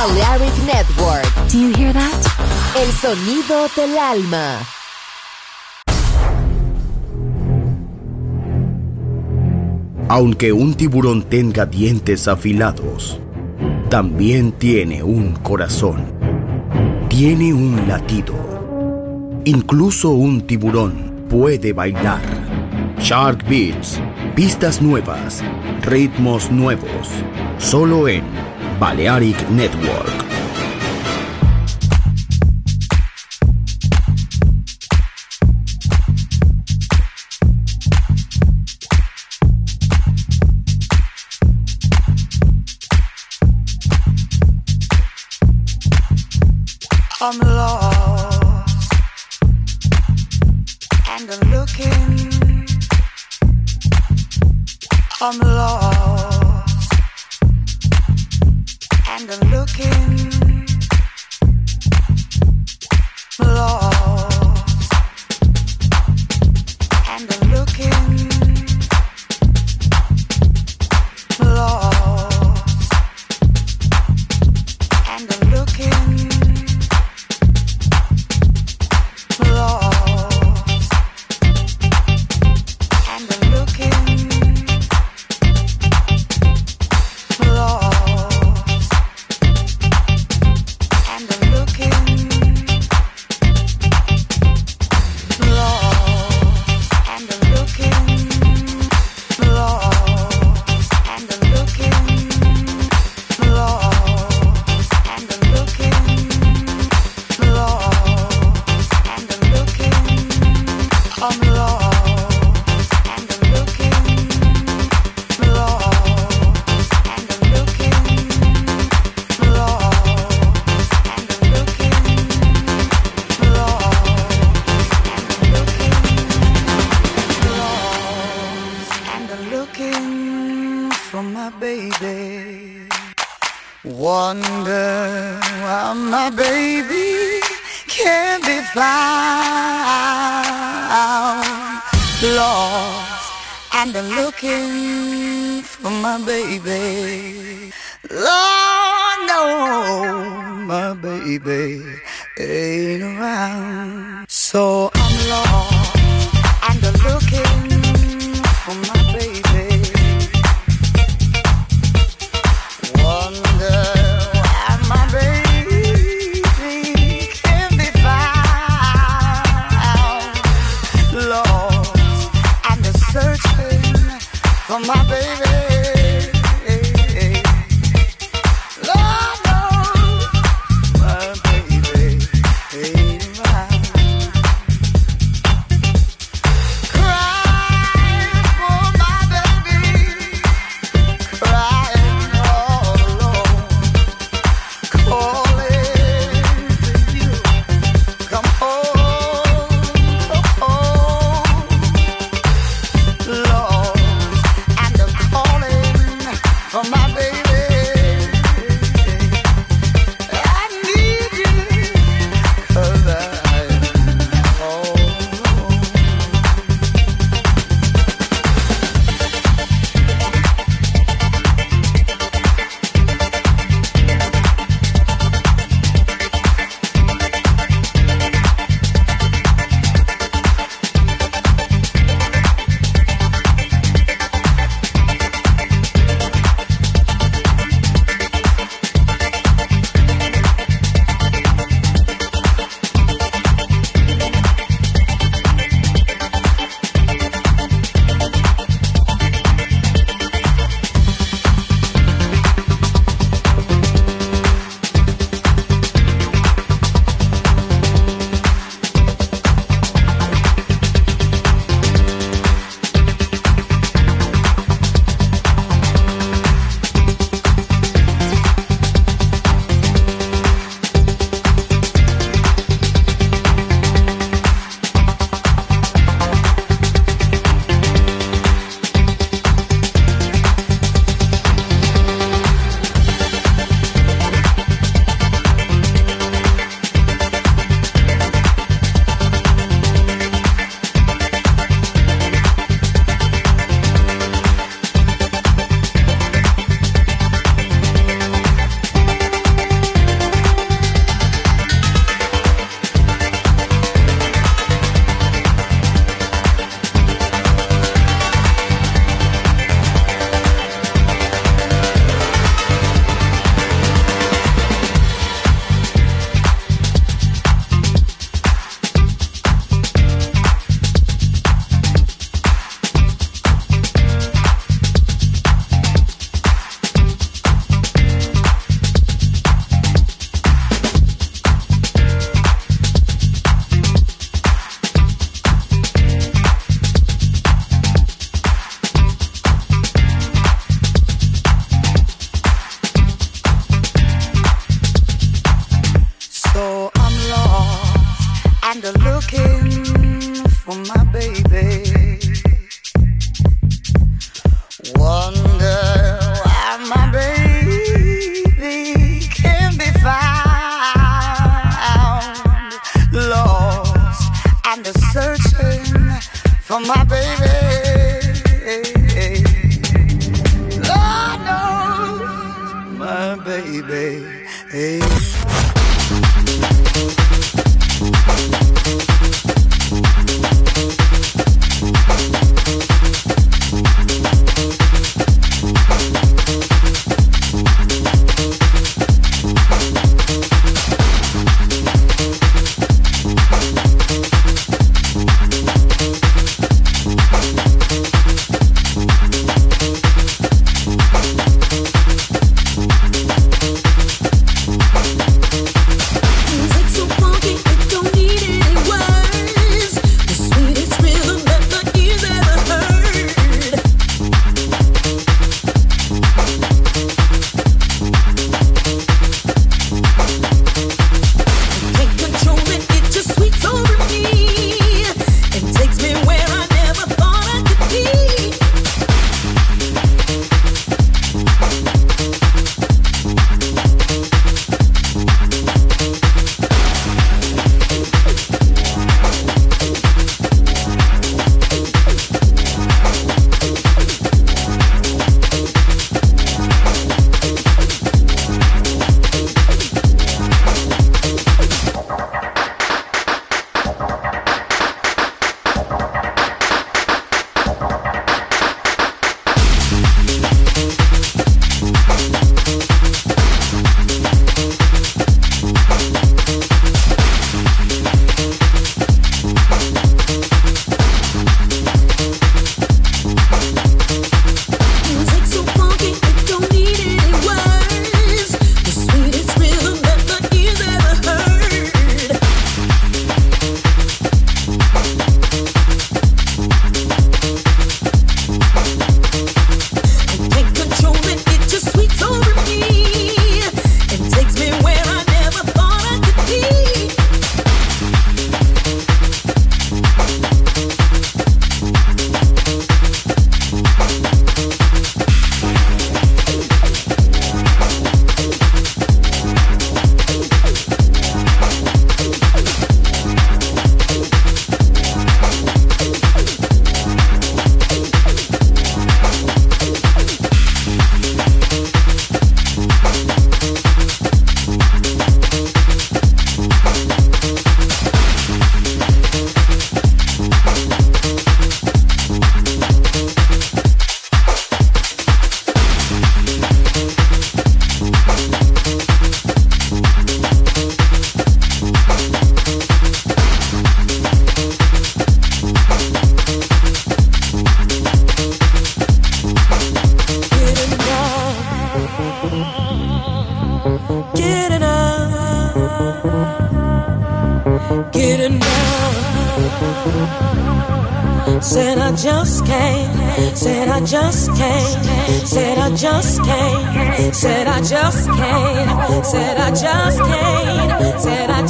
Balearic Network. Do you hear that? El sonido del alma. Aunque un tiburón tenga dientes afilados, también tiene un corazón. Tiene un latido. Incluso un tiburón puede bailar. Shark Beats, pistas nuevas, ritmos nuevos, solo en Balearic Network.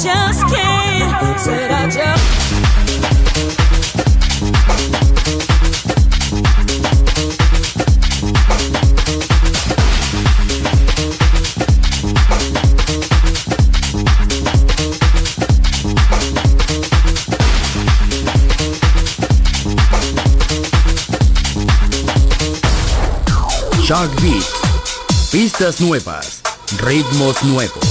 Just Shark Beat. Pistas nuevas ritmos nuevos.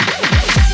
Hey!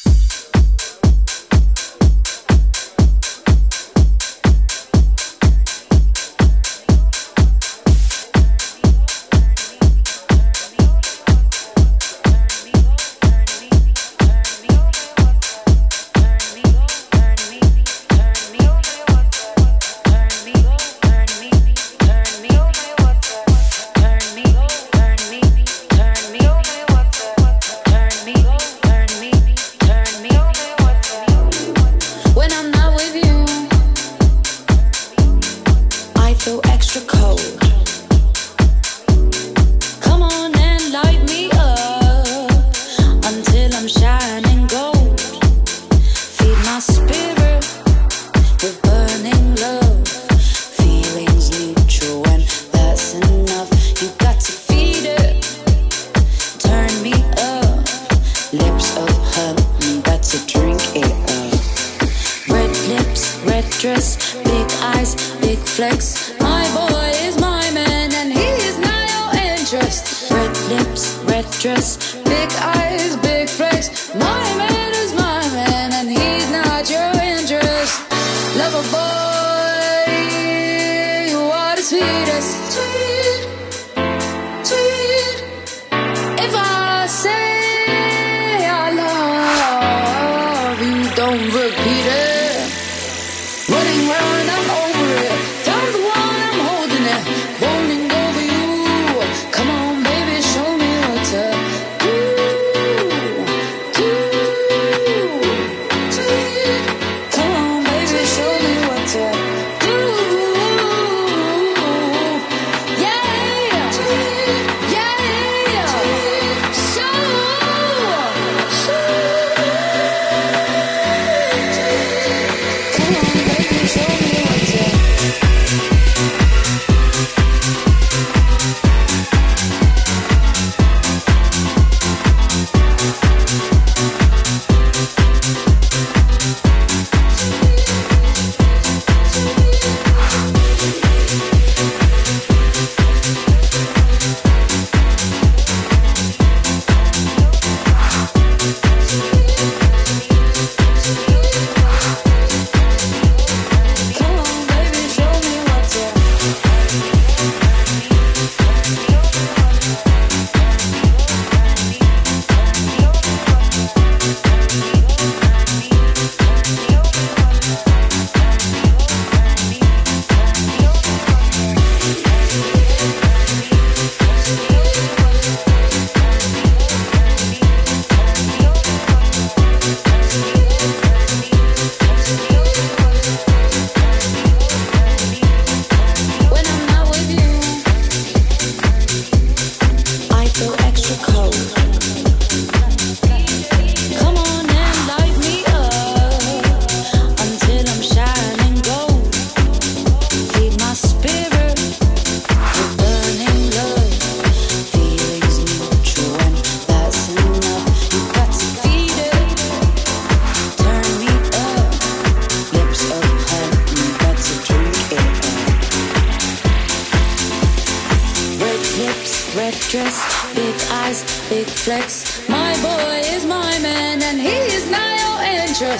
red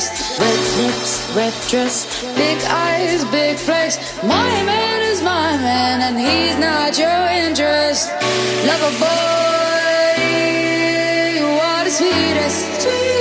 lips, red dress, big eyes, big face. My man is my man, and he's not your interest. Lover boy, you are the sweetest, sweetest.